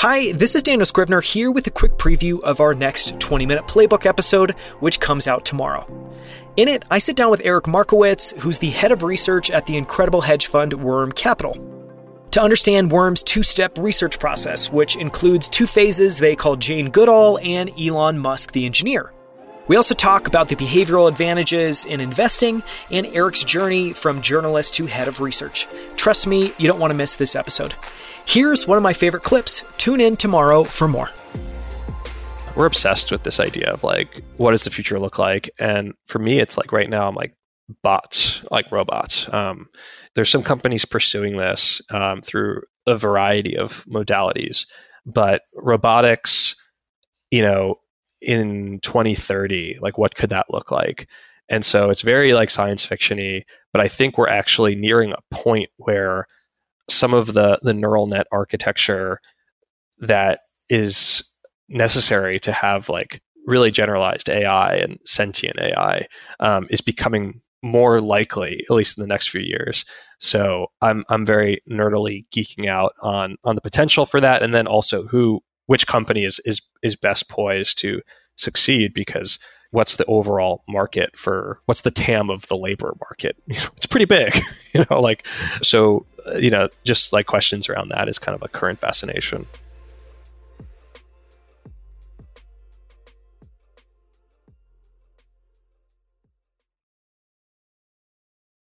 Hi, this is Daniel Scrivner here with a quick preview of our next 20 minute playbook episode, which comes out tomorrow. In it, I sit down with Eric Markowitz, who's the head of research at the incredible hedge fund Worm Capital, to understand Worm's two step research process, which includes two phases they call Jane Goodall and Elon Musk the engineer. We also talk about the behavioral advantages in investing and Eric's journey from journalist to head of research. Trust me, you don't want to miss this episode. Here's one of my favorite clips. Tune in tomorrow for more. We're obsessed with this idea of like, what does the future look like? And for me, it's like right now, I'm like bots, like robots. Um, there's some companies pursuing this um, through a variety of modalities, but robotics, you know, in 2030, like what could that look like? And so it's very like science fictiony, but I think we're actually nearing a point where some of the the neural net architecture that is necessary to have like really generalized AI and sentient AI um, is becoming more likely, at least in the next few years. So I'm I'm very nerdily geeking out on on the potential for that, and then also who which company is is is best poised to succeed because what's the overall market for what's the TAM of the labor market? it's pretty big, you know, like so uh, you know, just like questions around that is kind of a current fascination.